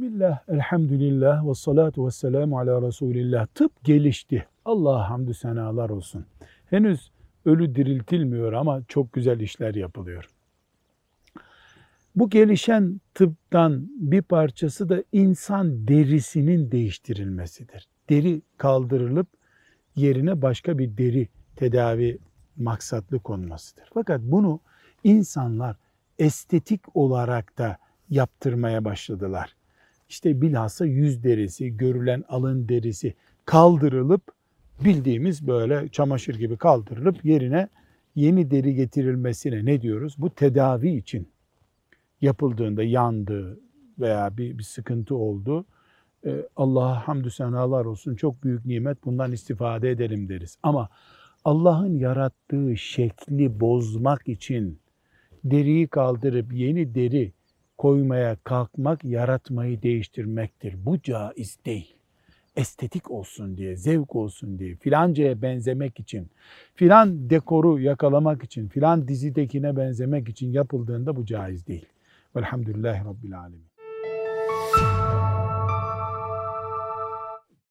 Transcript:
Bismillah, elhamdülillah ve salatu ve selamu ala Resulillah. Tıp gelişti. Allah'a hamdü senalar olsun. Henüz ölü diriltilmiyor ama çok güzel işler yapılıyor. Bu gelişen tıptan bir parçası da insan derisinin değiştirilmesidir. Deri kaldırılıp yerine başka bir deri tedavi maksatlı konmasıdır. Fakat bunu insanlar estetik olarak da yaptırmaya başladılar. İşte bilhassa yüz derisi, görülen alın derisi kaldırılıp bildiğimiz böyle çamaşır gibi kaldırılıp yerine yeni deri getirilmesine ne diyoruz? Bu tedavi için yapıldığında yandı veya bir, bir sıkıntı oldu. Ee, Allah'a hamdü senalar olsun çok büyük nimet bundan istifade edelim deriz. Ama Allah'ın yarattığı şekli bozmak için deriyi kaldırıp yeni deri koymaya kalkmak yaratmayı değiştirmektir. Bu caiz değil. Estetik olsun diye, zevk olsun diye, filancaya benzemek için, filan dekoru yakalamak için, filan dizidekine benzemek için yapıldığında bu caiz değil. Velhamdülillahi Rabbil Alemin.